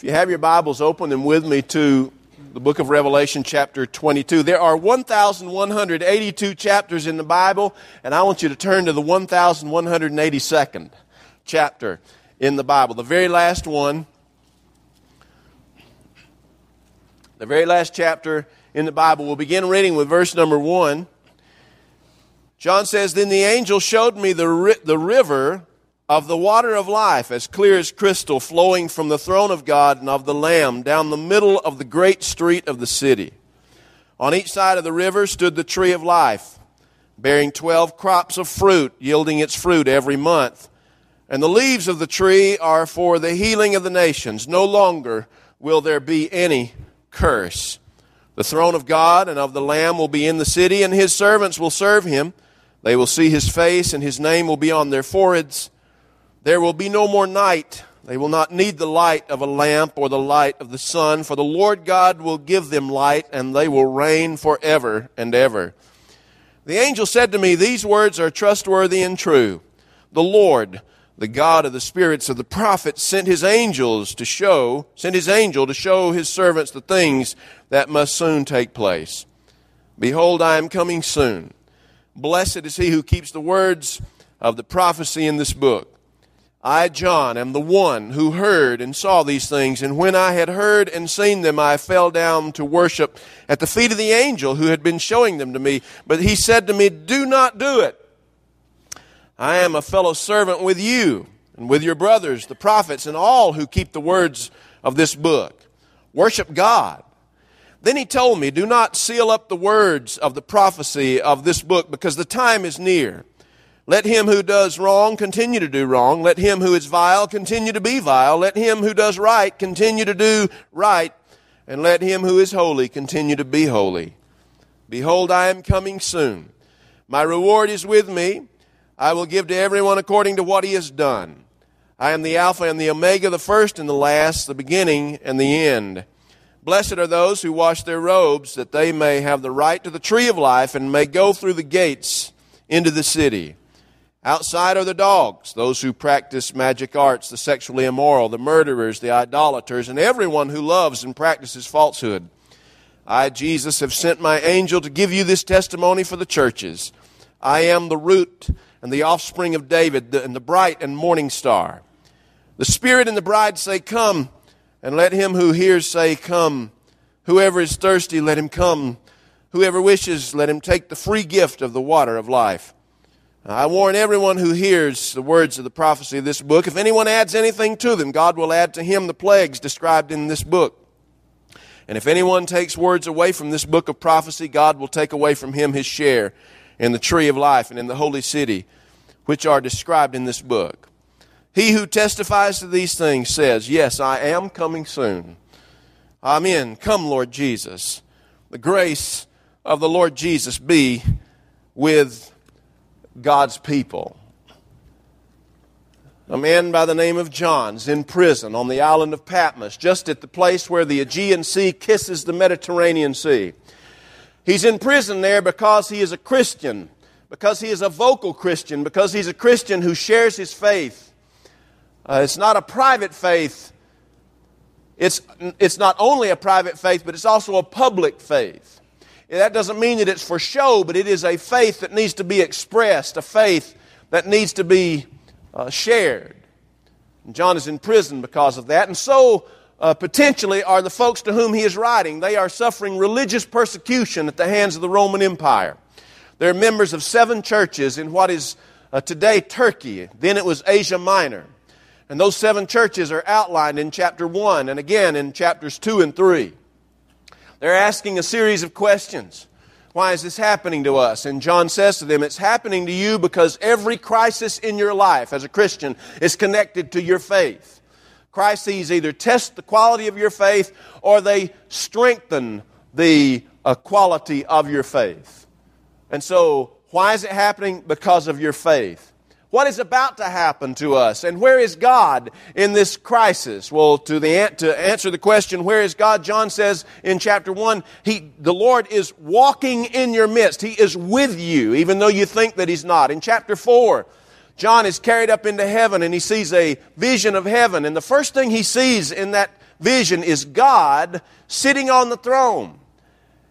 If you have your Bibles, open them with me to the book of Revelation, chapter 22. There are 1,182 chapters in the Bible, and I want you to turn to the 1,182nd chapter in the Bible. The very last one, the very last chapter in the Bible. We'll begin reading with verse number 1. John says, Then the angel showed me the, ri- the river of the water of life, as clear as crystal, flowing from the throne of God and of the Lamb down the middle of the great street of the city. On each side of the river stood the tree of life, bearing twelve crops of fruit, yielding its fruit every month. And the leaves of the tree are for the healing of the nations. No longer will there be any curse. The throne of God and of the Lamb will be in the city, and his servants will serve him. They will see his face, and his name will be on their foreheads. There will be no more night. They will not need the light of a lamp or the light of the sun, for the Lord God will give them light, and they will reign forever and ever. The angel said to me, These words are trustworthy and true. The Lord, the God of the spirits of the prophets, sent his angels to show, sent his angel to show his servants the things that must soon take place. Behold, I am coming soon. Blessed is he who keeps the words of the prophecy in this book. I, John, am the one who heard and saw these things, and when I had heard and seen them, I fell down to worship at the feet of the angel who had been showing them to me. But he said to me, Do not do it. I am a fellow servant with you and with your brothers, the prophets, and all who keep the words of this book. Worship God. Then he told me, Do not seal up the words of the prophecy of this book, because the time is near. Let him who does wrong continue to do wrong. Let him who is vile continue to be vile. Let him who does right continue to do right. And let him who is holy continue to be holy. Behold, I am coming soon. My reward is with me. I will give to everyone according to what he has done. I am the Alpha and the Omega, the first and the last, the beginning and the end. Blessed are those who wash their robes, that they may have the right to the tree of life and may go through the gates into the city. Outside are the dogs, those who practice magic arts, the sexually immoral, the murderers, the idolaters, and everyone who loves and practices falsehood. I, Jesus, have sent my angel to give you this testimony for the churches. I am the root and the offspring of David, and the bright and morning star. The Spirit and the bride say, Come, and let him who hears say, Come. Whoever is thirsty, let him come. Whoever wishes, let him take the free gift of the water of life. I warn everyone who hears the words of the prophecy of this book if anyone adds anything to them, God will add to him the plagues described in this book. And if anyone takes words away from this book of prophecy, God will take away from him his share in the tree of life and in the holy city, which are described in this book. He who testifies to these things says, Yes, I am coming soon. Amen. Come, Lord Jesus. The grace of the Lord Jesus be with God's people. A man by the name of John is in prison on the island of Patmos, just at the place where the Aegean Sea kisses the Mediterranean Sea. He's in prison there because he is a Christian, because he is a vocal Christian, because he's a Christian who shares his faith. Uh, it's not a private faith. It's, it's not only a private faith, but it's also a public faith. That doesn't mean that it's for show, but it is a faith that needs to be expressed, a faith that needs to be uh, shared. And John is in prison because of that. And so, uh, potentially, are the folks to whom he is writing. They are suffering religious persecution at the hands of the Roman Empire. They're members of seven churches in what is uh, today Turkey. Then it was Asia Minor. And those seven churches are outlined in chapter 1 and again in chapters 2 and 3. They're asking a series of questions. Why is this happening to us? And John says to them, It's happening to you because every crisis in your life as a Christian is connected to your faith. Crises either test the quality of your faith or they strengthen the uh, quality of your faith. And so, why is it happening? Because of your faith. What is about to happen to us? And where is God in this crisis? Well, to, the, to answer the question, where is God? John says in chapter 1, he, the Lord is walking in your midst. He is with you, even though you think that He's not. In chapter 4, John is carried up into heaven and he sees a vision of heaven. And the first thing he sees in that vision is God sitting on the throne.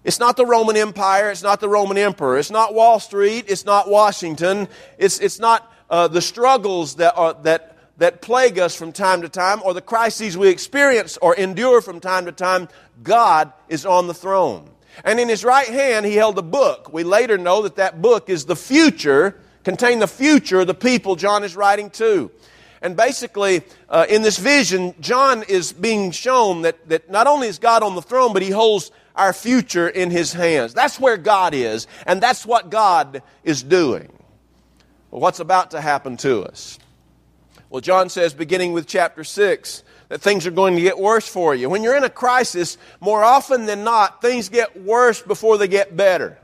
It's not the Roman Empire. It's not the Roman Emperor. It's not Wall Street. It's not Washington. It's, it's not uh, the struggles that, are, that, that plague us from time to time or the crises we experience or endure from time to time. God is on the throne. And in his right hand, he held a book. We later know that that book is the future, contained the future of the people John is writing to. And basically, uh, in this vision, John is being shown that, that not only is God on the throne, but he holds our future in His hands. That's where God is, and that's what God is doing. What's about to happen to us? Well, John says, beginning with chapter 6, that things are going to get worse for you. When you're in a crisis, more often than not, things get worse before they get better.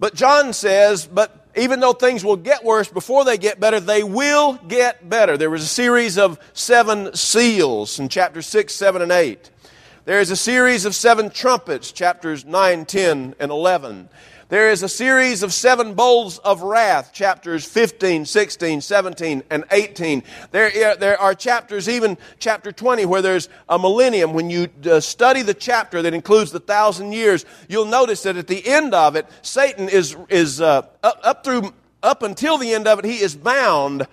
But John says, but even though things will get worse before they get better, they will get better. There was a series of seven seals in chapter 6, 7, and 8. There is a series of seven trumpets, chapters 9, 10, and 11. There is a series of seven bowls of wrath, chapters 15, 16, 17, and 18. There, there are chapters, even chapter 20, where there's a millennium. When you uh, study the chapter that includes the thousand years, you'll notice that at the end of it, Satan is, is uh, up, up, through, up until the end of it, he is bound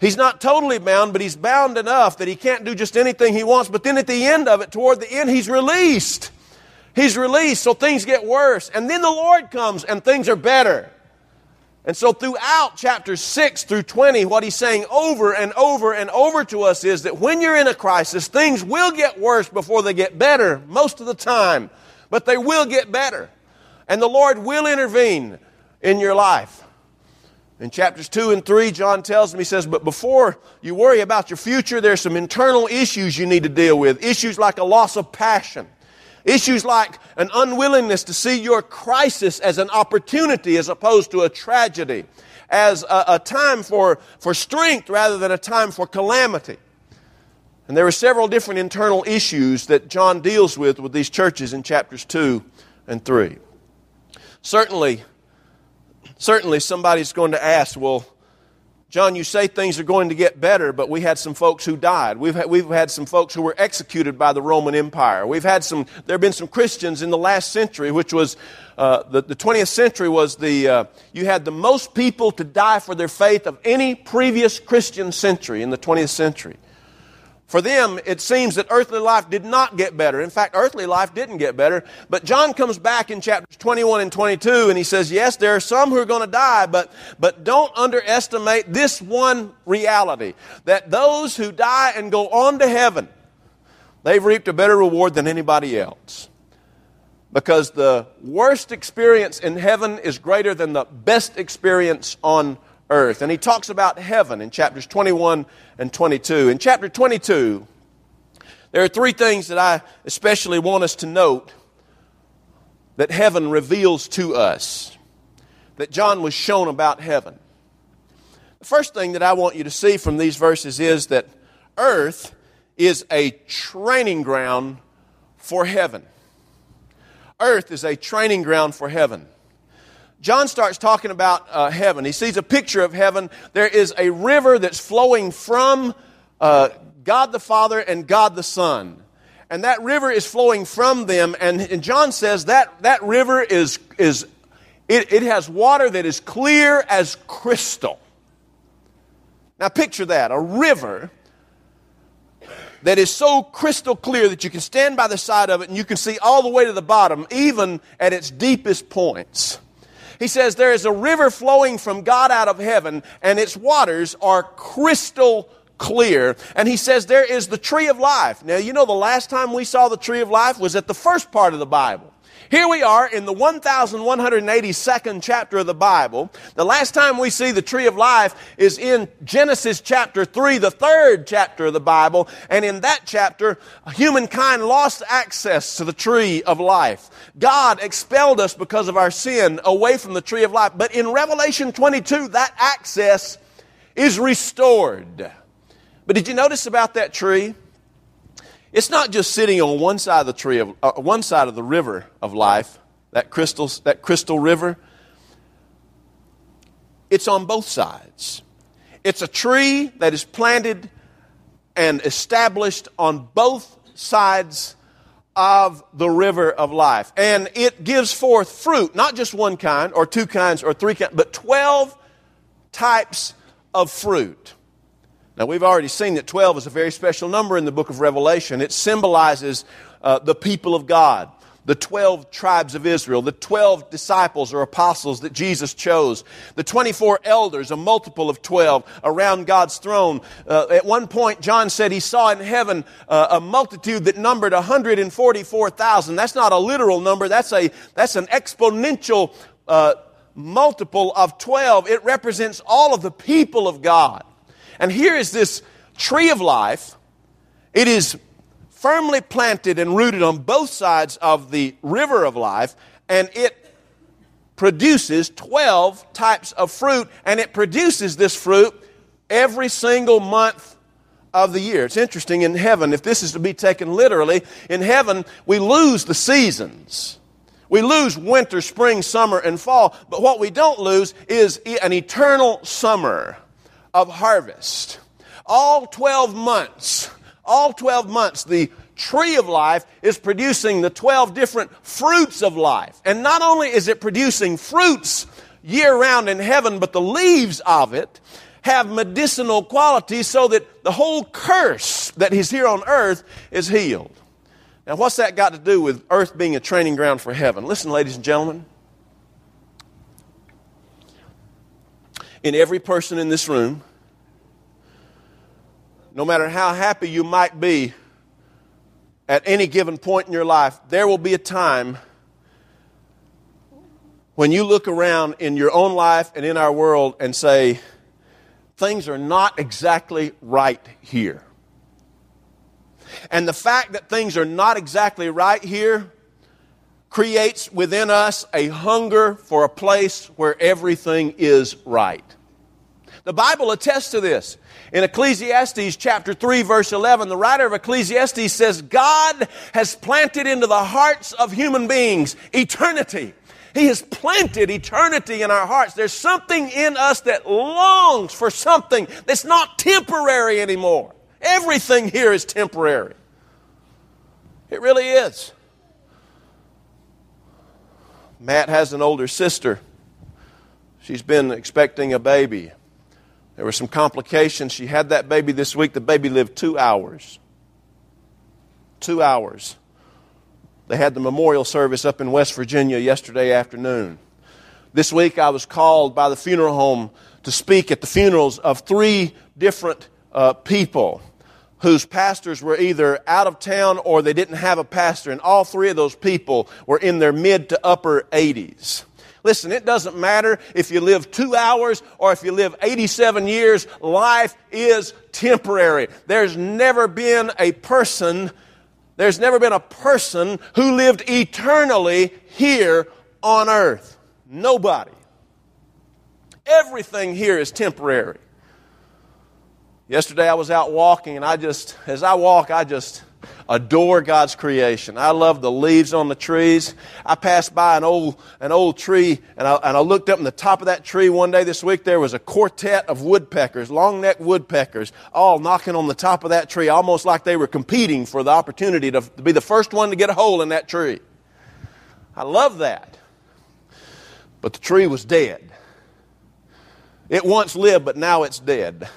He's not totally bound, but he's bound enough that he can't do just anything he wants. But then at the end of it, toward the end, he's released. He's released, so things get worse. And then the Lord comes and things are better. And so throughout chapters 6 through 20, what he's saying over and over and over to us is that when you're in a crisis, things will get worse before they get better most of the time. But they will get better. And the Lord will intervene in your life. In chapters 2 and 3, John tells me, he says, But before you worry about your future, there's some internal issues you need to deal with. Issues like a loss of passion. Issues like an unwillingness to see your crisis as an opportunity as opposed to a tragedy. As a, a time for, for strength rather than a time for calamity. And there are several different internal issues that John deals with with these churches in chapters 2 and 3. Certainly, certainly somebody's going to ask, well, John, you say things are going to get better, but we had some folks who died. We've had, we've had some folks who were executed by the Roman Empire. We've had some, there have been some Christians in the last century, which was, uh, the, the 20th century was the, uh, you had the most people to die for their faith of any previous Christian century in the 20th century. For them, it seems that earthly life did not get better. In fact, earthly life didn't get better. But John comes back in chapters 21 and 22 and he says, yes, there are some who are going to die, but, but don't underestimate this one reality. That those who die and go on to heaven, they've reaped a better reward than anybody else. Because the worst experience in heaven is greater than the best experience on earth. And he talks about heaven in chapters 21 and 22. In chapter 22, there are three things that I especially want us to note that heaven reveals to us, that John was shown about heaven. The first thing that I want you to see from these verses is that earth is a training ground for heaven. Earth is a training ground for heaven. John starts talking about uh, heaven. He sees a picture of heaven. There is a river that's flowing from uh, God the Father and God the Son. And that river is flowing from them. And, and John says that that river is, is it, it has water that is clear as crystal. Now picture that a river that is so crystal clear that you can stand by the side of it and you can see all the way to the bottom, even at its deepest points. He says, There is a river flowing from God out of heaven, and its waters are crystal clear. And he says, There is the tree of life. Now, you know, the last time we saw the tree of life was at the first part of the Bible. Here we are in the 1182nd chapter of the Bible. The last time we see the tree of life is in Genesis chapter 3, the third chapter of the Bible. And in that chapter, humankind lost access to the tree of life. God expelled us because of our sin away from the tree of life. But in Revelation 22, that access is restored. But did you notice about that tree? It's not just sitting on one side of the tree of uh, one side of the river of life, that crystal that crystal river. It's on both sides. It's a tree that is planted and established on both sides of the river of life. And it gives forth fruit, not just one kind or two kinds or three kinds, but 12 types of fruit. Now, we've already seen that 12 is a very special number in the book of Revelation. It symbolizes uh, the people of God the 12 tribes of Israel, the 12 disciples or apostles that Jesus chose, the 24 elders, a multiple of 12 around God's throne. Uh, at one point, John said he saw in heaven uh, a multitude that numbered 144,000. That's not a literal number, that's, a, that's an exponential uh, multiple of 12. It represents all of the people of God. And here is this tree of life. It is firmly planted and rooted on both sides of the river of life, and it produces 12 types of fruit, and it produces this fruit every single month of the year. It's interesting in heaven, if this is to be taken literally, in heaven we lose the seasons. We lose winter, spring, summer, and fall, but what we don't lose is an eternal summer of harvest. All 12 months all 12 months, the tree of life is producing the 12 different fruits of life. And not only is it producing fruits year round in heaven, but the leaves of it have medicinal qualities so that the whole curse that is here on earth is healed. Now, what's that got to do with earth being a training ground for heaven? Listen, ladies and gentlemen. In every person in this room, no matter how happy you might be at any given point in your life, there will be a time when you look around in your own life and in our world and say, things are not exactly right here. And the fact that things are not exactly right here creates within us a hunger for a place where everything is right. The Bible attests to this. In Ecclesiastes chapter 3 verse 11, the writer of Ecclesiastes says, God has planted into the hearts of human beings eternity. He has planted eternity in our hearts. There's something in us that longs for something that's not temporary anymore. Everything here is temporary. It really is. Matt has an older sister. She's been expecting a baby. There were some complications. She had that baby this week. The baby lived two hours. Two hours. They had the memorial service up in West Virginia yesterday afternoon. This week I was called by the funeral home to speak at the funerals of three different uh, people whose pastors were either out of town or they didn't have a pastor, and all three of those people were in their mid to upper 80s. Listen, it doesn't matter if you live two hours or if you live 87 years, life is temporary. There's never been a person, there's never been a person who lived eternally here on earth. Nobody. Everything here is temporary. Yesterday I was out walking and I just, as I walk, I just, adore God's creation. I love the leaves on the trees. I passed by an old, an old tree and I, and I looked up in the top of that tree one day this week. There was a quartet of woodpeckers, long necked woodpeckers, all knocking on the top of that tree, almost like they were competing for the opportunity to, to be the first one to get a hole in that tree. I love that. But the tree was dead. It once lived, but now it's dead.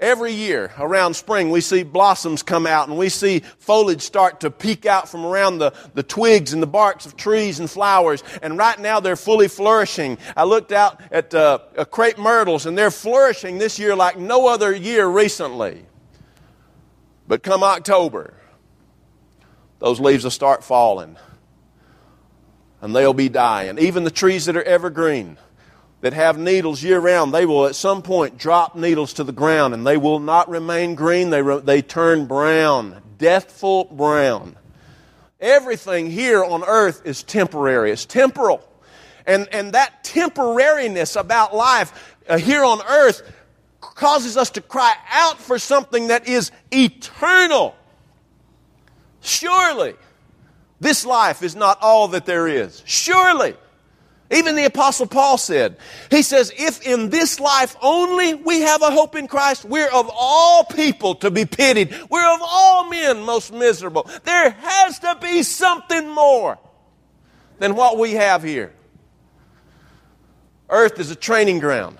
Every year around spring, we see blossoms come out and we see foliage start to peek out from around the, the twigs and the barks of trees and flowers. And right now, they're fully flourishing. I looked out at uh, crepe myrtles and they're flourishing this year like no other year recently. But come October, those leaves will start falling and they'll be dying. Even the trees that are evergreen that have needles year round, they will at some point drop needles to the ground and they will not remain green. They, they turn brown, deathful brown. Everything here on earth is temporary, it's temporal. And, and that temporariness about life uh, here on earth causes us to cry out for something that is eternal. Surely, this life is not all that there is. Surely. Even the Apostle Paul said, he says, if in this life only we have a hope in Christ, we're of all people to be pitied. We're of all men most miserable. There has to be something more than what we have here. Earth is a training ground.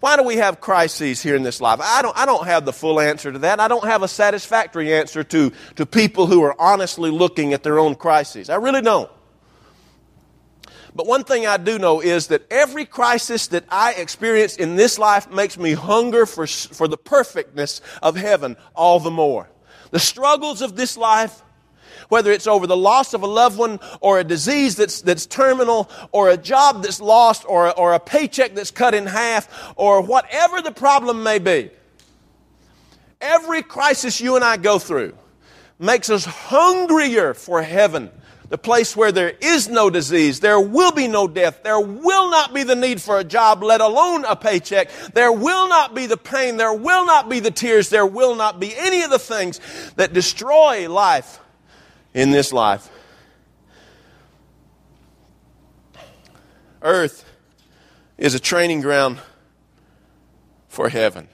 Why do we have crises here in this life? I don't, I don't have the full answer to that. I don't have a satisfactory answer to, to people who are honestly looking at their own crises. I really don't. But one thing I do know is that every crisis that I experience in this life makes me hunger for, for the perfectness of heaven all the more. The struggles of this life, whether it's over the loss of a loved one or a disease that's, that's terminal or a job that's lost or, or a paycheck that's cut in half or whatever the problem may be, every crisis you and I go through makes us hungrier for heaven the place where there is no disease, there will be no death, there will not be the need for a job, let alone a paycheck, there will not be the pain, there will not be the tears, there will not be any of the things that destroy life in this life. Earth is a training ground for heaven.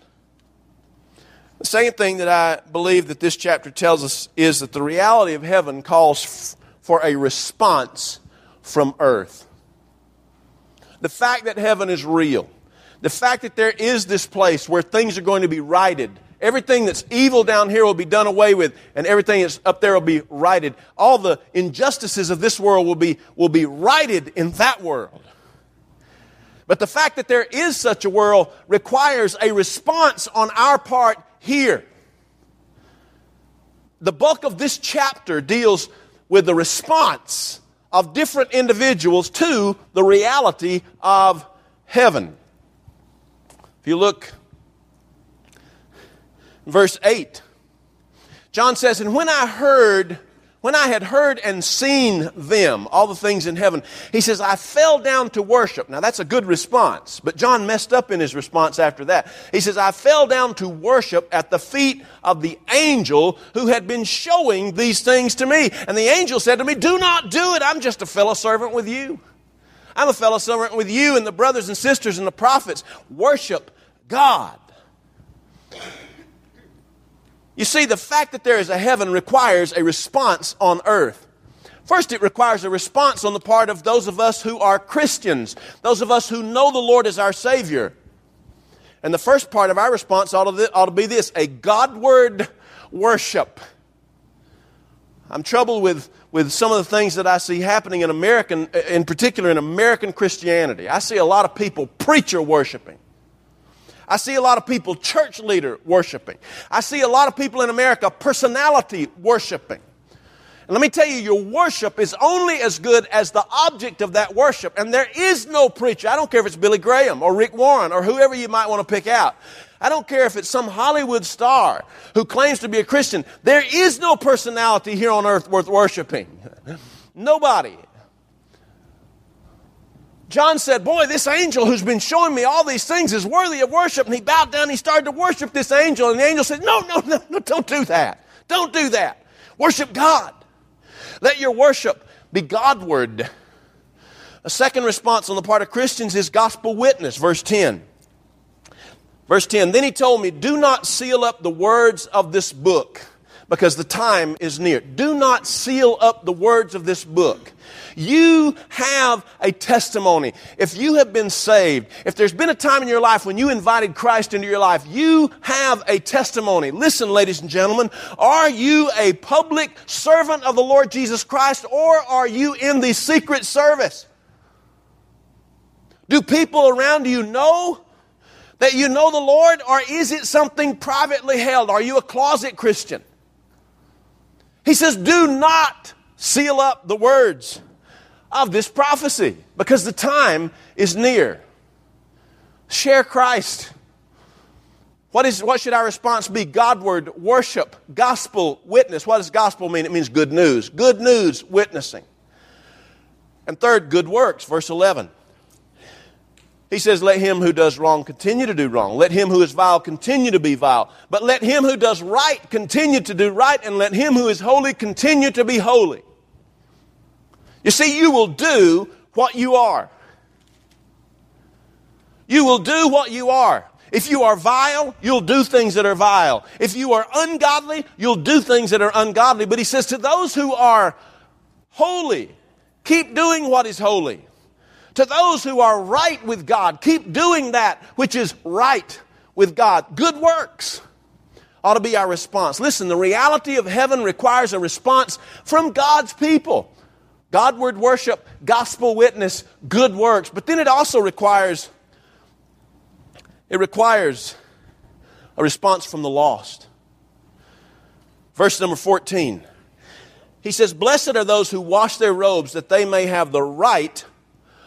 The second thing that I believe that this chapter tells us is that the reality of heaven calls for a response from earth. The fact that heaven is real, the fact that there is this place where things are going to be righted, everything that's evil down here will be done away with, and everything that's up there will be righted. All the injustices of this world will be, will be righted in that world. But the fact that there is such a world requires a response on our part here. The bulk of this chapter deals with the response of different individuals to the reality of heaven. If you look, verse 8, John says, And when I heard when I had heard and seen them, all the things in heaven, he says, I fell down to worship. Now that's a good response, but John messed up in his response after that. He says, I fell down to worship at the feet of the angel who had been showing these things to me. And the angel said to me, Do not do it. I'm just a fellow servant with you. I'm a fellow servant with you and the brothers and sisters and the prophets. Worship God. You see, the fact that there is a heaven requires a response on earth. First, it requires a response on the part of those of us who are Christians, those of us who know the Lord as our Savior. And the first part of our response ought to, be this a Godward worship. I'm troubled with, with some of the things that I see happening in American, in particular in American Christianity. I see a lot of people preacher worshiping. I see a lot of people church leader worshiping. I see a lot of people in America personality worshiping. And let me tell you, your worship is only as good as the object of that worship. And there is no preacher, I don't care if it's Billy Graham or Rick Warren or whoever you might want to pick out. I don't care if it's some Hollywood star who claims to be a Christian. There is no personality here on earth worth worshiping. Nobody. John said, Boy, this angel who's been showing me all these things is worthy of worship. And he bowed down, he started to worship this angel. And the angel said, No, no, no, no, don't do that. Don't do that. Worship God. Let your worship be Godward. A second response on the part of Christians is gospel witness, verse 10. Verse 10 Then he told me, Do not seal up the words of this book because the time is near. Do not seal up the words of this book. You have a testimony. If you have been saved, if there's been a time in your life when you invited Christ into your life, you have a testimony. Listen, ladies and gentlemen, are you a public servant of the Lord Jesus Christ or are you in the secret service? Do people around you know that you know the Lord or is it something privately held? Are you a closet Christian? He says, do not seal up the words of this prophecy because the time is near. Share Christ. What, is, what should our response be? Godward worship, gospel witness. What does gospel mean? It means good news. Good news witnessing. And third, good works, verse 11. He says, Let him who does wrong continue to do wrong. Let him who is vile continue to be vile. But let him who does right continue to do right, and let him who is holy continue to be holy. You see, you will do what you are. You will do what you are. If you are vile, you'll do things that are vile. If you are ungodly, you'll do things that are ungodly. But he says to those who are holy, keep doing what is holy. To those who are right with God, keep doing that which is right with God. Good works ought to be our response. Listen, the reality of heaven requires a response from God's people. Godward worship, gospel witness, good works. But then it also requires it requires a response from the lost. Verse number 14. He says, Blessed are those who wash their robes that they may have the right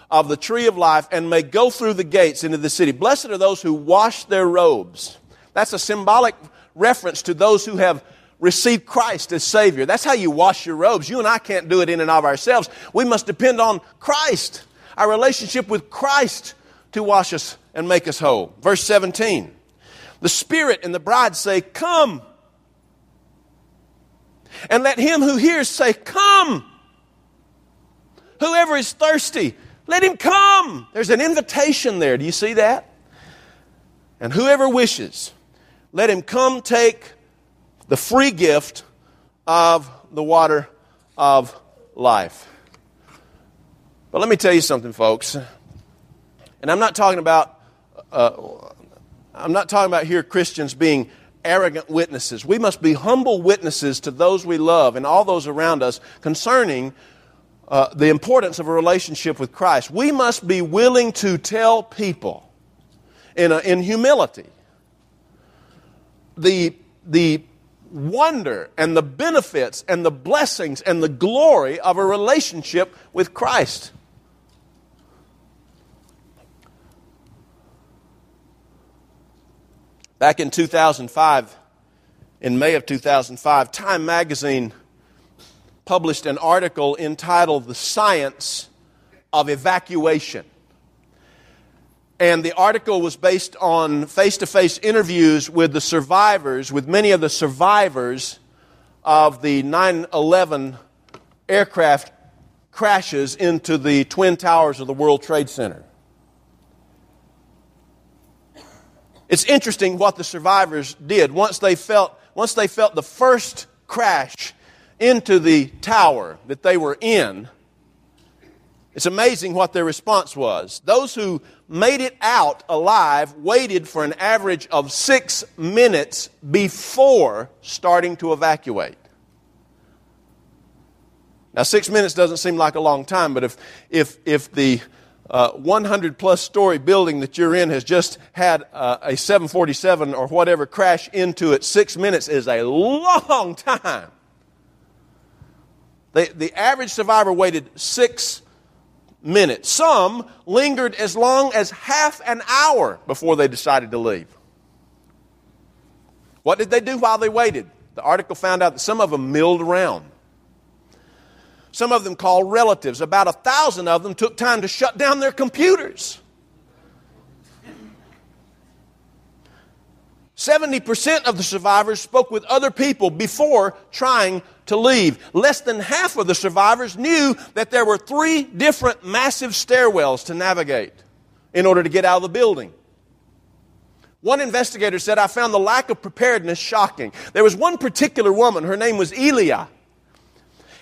of the tree of life and may go through the gates into the city. Blessed are those who wash their robes. That's a symbolic reference to those who have received Christ as Savior. That's how you wash your robes. You and I can't do it in and of ourselves. We must depend on Christ, our relationship with Christ to wash us and make us whole. Verse 17 The Spirit and the bride say, Come. And let him who hears say, Come. Whoever is thirsty, let him come. There's an invitation there. Do you see that? And whoever wishes, let him come take the free gift of the water of life. But let me tell you something, folks. And I'm not talking about, uh, I'm not talking about here Christians being arrogant witnesses. We must be humble witnesses to those we love and all those around us concerning uh, the importance of a relationship with Christ. We must be willing to tell people in, a, in humility the, the wonder and the benefits and the blessings and the glory of a relationship with Christ. Back in 2005, in May of 2005, Time magazine published an article entitled The Science of Evacuation. And the article was based on face to face interviews with the survivors, with many of the survivors of the 9 11 aircraft crashes into the Twin Towers of the World Trade Center. It's interesting what the survivors did once they felt, once they felt the first crash into the tower that they were in. It's amazing what their response was. Those who made it out alive waited for an average of six minutes before starting to evacuate. Now, six minutes doesn't seem like a long time, but if, if, if the uh, 100 plus story building that you're in has just had uh, a 747 or whatever crash into it, six minutes is a long time. The, the average survivor waited six minutes. Some lingered as long as half an hour before they decided to leave. What did they do while they waited? The article found out that some of them milled around. Some of them called relatives. About a thousand of them took time to shut down their computers. 70% of the survivors spoke with other people before trying to leave. Less than half of the survivors knew that there were three different massive stairwells to navigate in order to get out of the building. One investigator said, I found the lack of preparedness shocking. There was one particular woman, her name was Elia.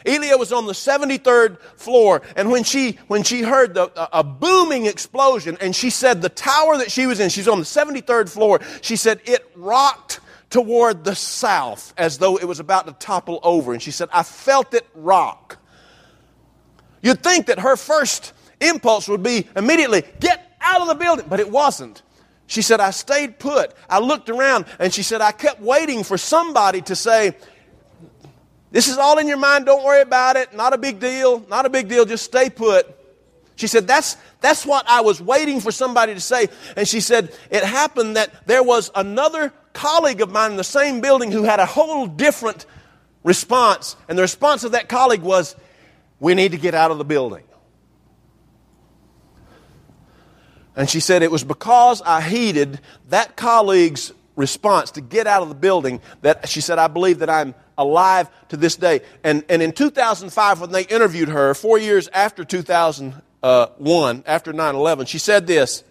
Elia was on the 73rd floor, and when she, when she heard the, a, a booming explosion, and she said the tower that she was in, she's on the 73rd floor, she said it rocked toward the south as though it was about to topple over. And she said, I felt it rock. You'd think that her first impulse would be immediately, get out of the building, but it wasn't. She said, I stayed put. I looked around, and she said, I kept waiting for somebody to say, this is all in your mind. Don't worry about it. Not a big deal. Not a big deal. Just stay put. She said, that's, that's what I was waiting for somebody to say. And she said, it happened that there was another colleague of mine in the same building who had a whole different response. And the response of that colleague was, we need to get out of the building. And she said, it was because I heeded that colleague's response to get out of the building that she said, I believe that I'm alive to this day. And, and in 2005, when they interviewed her, four years after 2000, uh, 1, after 9 11, she said this.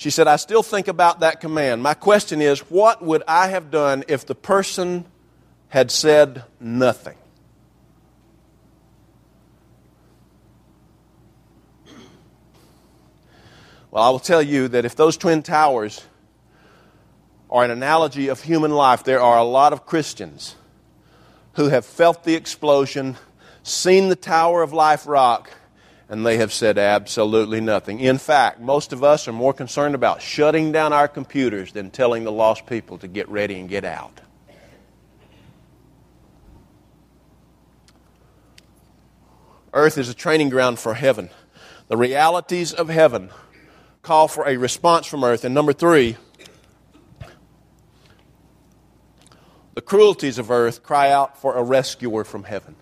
She said, I still think about that command. My question is, what would I have done if the person had said nothing? Well, I will tell you that if those twin towers are an analogy of human life, there are a lot of Christians who have felt the explosion, seen the Tower of Life rock, and they have said absolutely nothing. In fact, most of us are more concerned about shutting down our computers than telling the lost people to get ready and get out. Earth is a training ground for heaven. The realities of heaven call for a response from earth. And number three, the cruelties of earth cry out for a rescuer from heaven.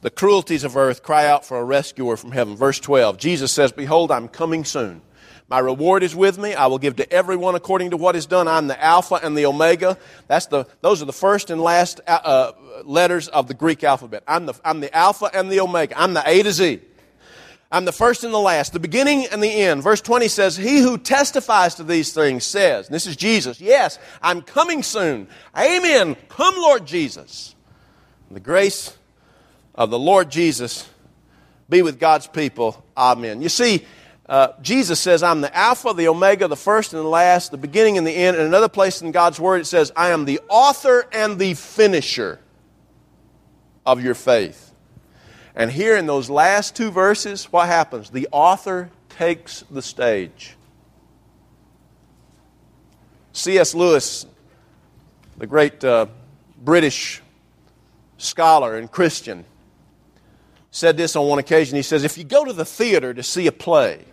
The cruelties of earth cry out for a rescuer from heaven. Verse 12 Jesus says, Behold, I'm coming soon. My reward is with me. I will give to everyone according to what is done. I'm the Alpha and the Omega. That's the, those are the first and last uh, uh, letters of the Greek alphabet. I'm the, I'm the Alpha and the Omega. I'm the A to Z. I'm the first and the last, the beginning and the end. Verse 20 says, He who testifies to these things says, this is Jesus, Yes, I'm coming soon. Amen. Come, Lord Jesus. The grace of the Lord Jesus be with God's people. Amen. You see, uh, Jesus says, I'm the Alpha, the Omega, the first and the last, the beginning and the end. And another place in God's Word, it says, I am the author and the finisher of your faith. And here in those last two verses, what happens? The author takes the stage. C.S. Lewis, the great uh, British scholar and Christian, said this on one occasion. He says, If you go to the theater to see a play,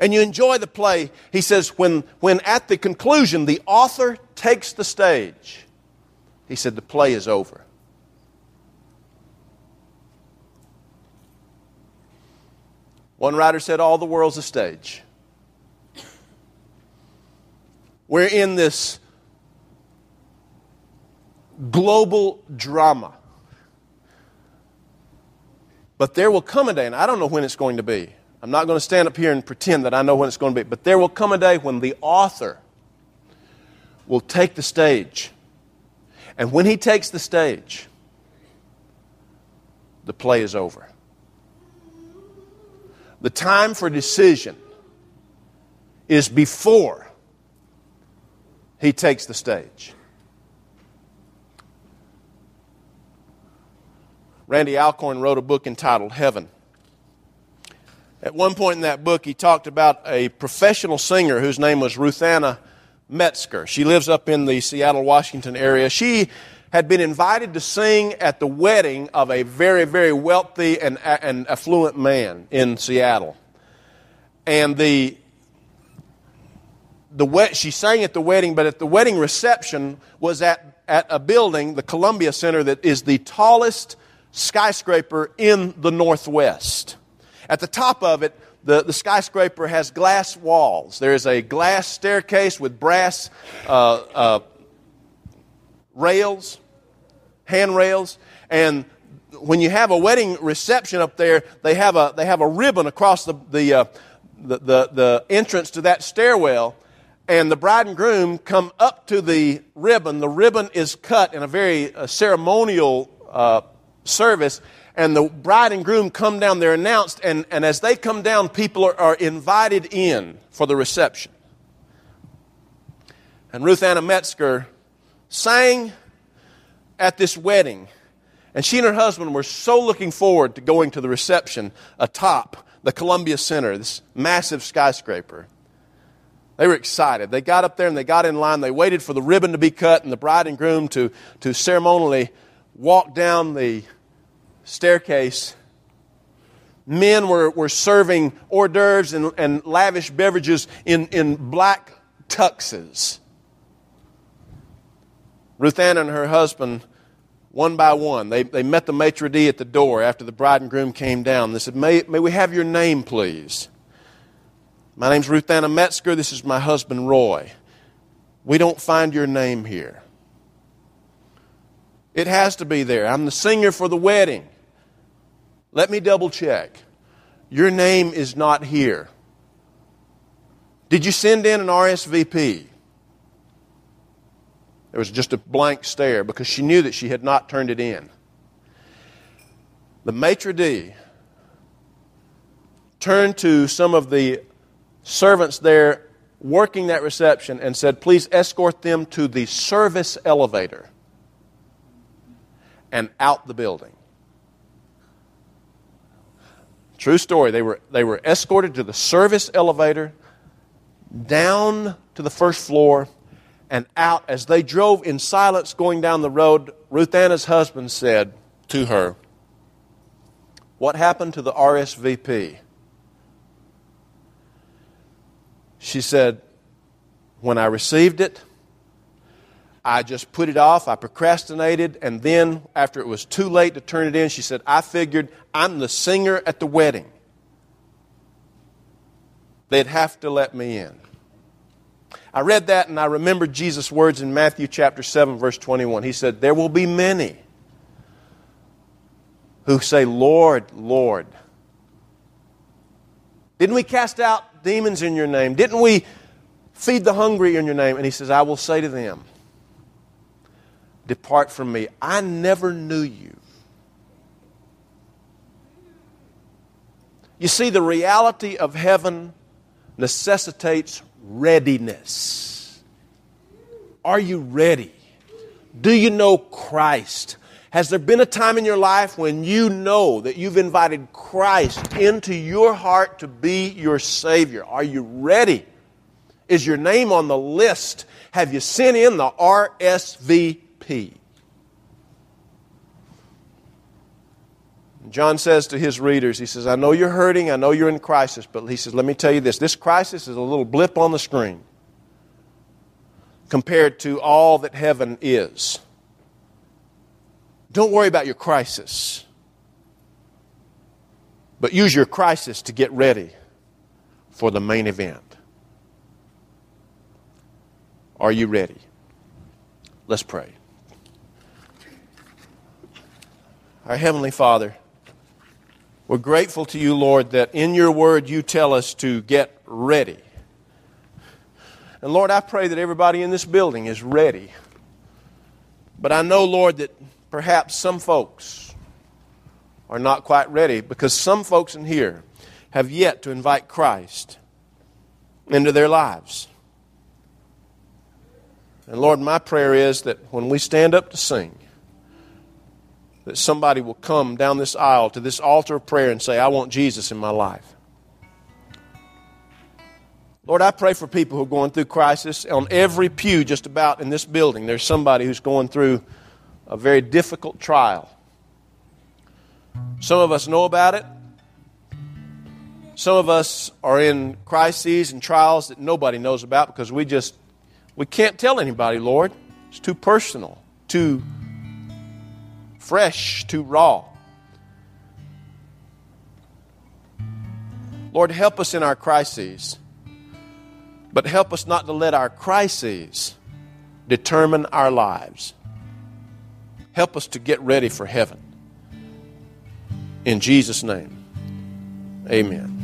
and you enjoy the play, he says, when, when at the conclusion the author takes the stage, he said, the play is over. One writer said, All the world's a stage. We're in this global drama. But there will come a day, and I don't know when it's going to be. I'm not going to stand up here and pretend that I know when it's going to be, but there will come a day when the author will take the stage. And when he takes the stage, the play is over. The time for decision is before he takes the stage. Randy Alcorn wrote a book entitled Heaven. At one point in that book, he talked about a professional singer whose name was Ruthanna Metzger. She lives up in the Seattle, Washington area. She had been invited to sing at the wedding of a very, very wealthy and, and affluent man in Seattle. And the, the she sang at the wedding, but at the wedding reception was at, at a building, the Columbia Center, that is the tallest skyscraper in the Northwest. At the top of it, the, the skyscraper has glass walls. There is a glass staircase with brass uh, uh, rails, handrails, and when you have a wedding reception up there, they have a, they have a ribbon across the, the, uh, the, the, the entrance to that stairwell and the bride and groom come up to the ribbon. The ribbon is cut in a very uh, ceremonial uh, service, and the bride and groom come down. They're announced, and, and as they come down, people are, are invited in for the reception. And Ruthanna Metzger sang at this wedding, and she and her husband were so looking forward to going to the reception atop the Columbia Center, this massive skyscraper. They were excited. They got up there and they got in line. They waited for the ribbon to be cut and the bride and groom to, to ceremonially walk down the staircase, men were, were serving hors d'oeuvres and, and lavish beverages in, in black tuxes. Ruth Ann and her husband, one by one, they, they met the maitre d' at the door after the bride and groom came down. They said, May, may we have your name, please? My name's Ruthanna Metzger. This is my husband, Roy. We don't find your name here. It has to be there. I'm the singer for the wedding. Let me double check. Your name is not here. Did you send in an RSVP? There was just a blank stare because she knew that she had not turned it in. The maitre d' turned to some of the servants there working that reception and said, Please escort them to the service elevator and out the building. True story. They were, they were escorted to the service elevator, down to the first floor, and out. As they drove in silence going down the road, Ruthanna's husband said to her, What happened to the RSVP? She said, When I received it, I just put it off. I procrastinated. And then, after it was too late to turn it in, she said, I figured I'm the singer at the wedding. They'd have to let me in. I read that and I remembered Jesus' words in Matthew chapter 7, verse 21. He said, There will be many who say, Lord, Lord. Didn't we cast out demons in your name? Didn't we feed the hungry in your name? And he says, I will say to them, Depart from me. I never knew you. You see, the reality of heaven necessitates readiness. Are you ready? Do you know Christ? Has there been a time in your life when you know that you've invited Christ into your heart to be your Savior? Are you ready? Is your name on the list? Have you sent in the RSVP? John says to his readers, he says, I know you're hurting, I know you're in crisis, but he says, let me tell you this this crisis is a little blip on the screen compared to all that heaven is. Don't worry about your crisis, but use your crisis to get ready for the main event. Are you ready? Let's pray. Our Heavenly Father, we're grateful to you, Lord, that in your word you tell us to get ready. And Lord, I pray that everybody in this building is ready. But I know, Lord, that perhaps some folks are not quite ready because some folks in here have yet to invite Christ into their lives. And Lord, my prayer is that when we stand up to sing, that somebody will come down this aisle to this altar of prayer and say, I want Jesus in my life. Lord, I pray for people who are going through crisis. On every pew, just about in this building, there's somebody who's going through a very difficult trial. Some of us know about it. Some of us are in crises and trials that nobody knows about because we just we can't tell anybody, Lord. It's too personal, too fresh too raw. Lord, help us in our crises, but help us not to let our crises determine our lives. Help us to get ready for heaven. In Jesus' name, amen.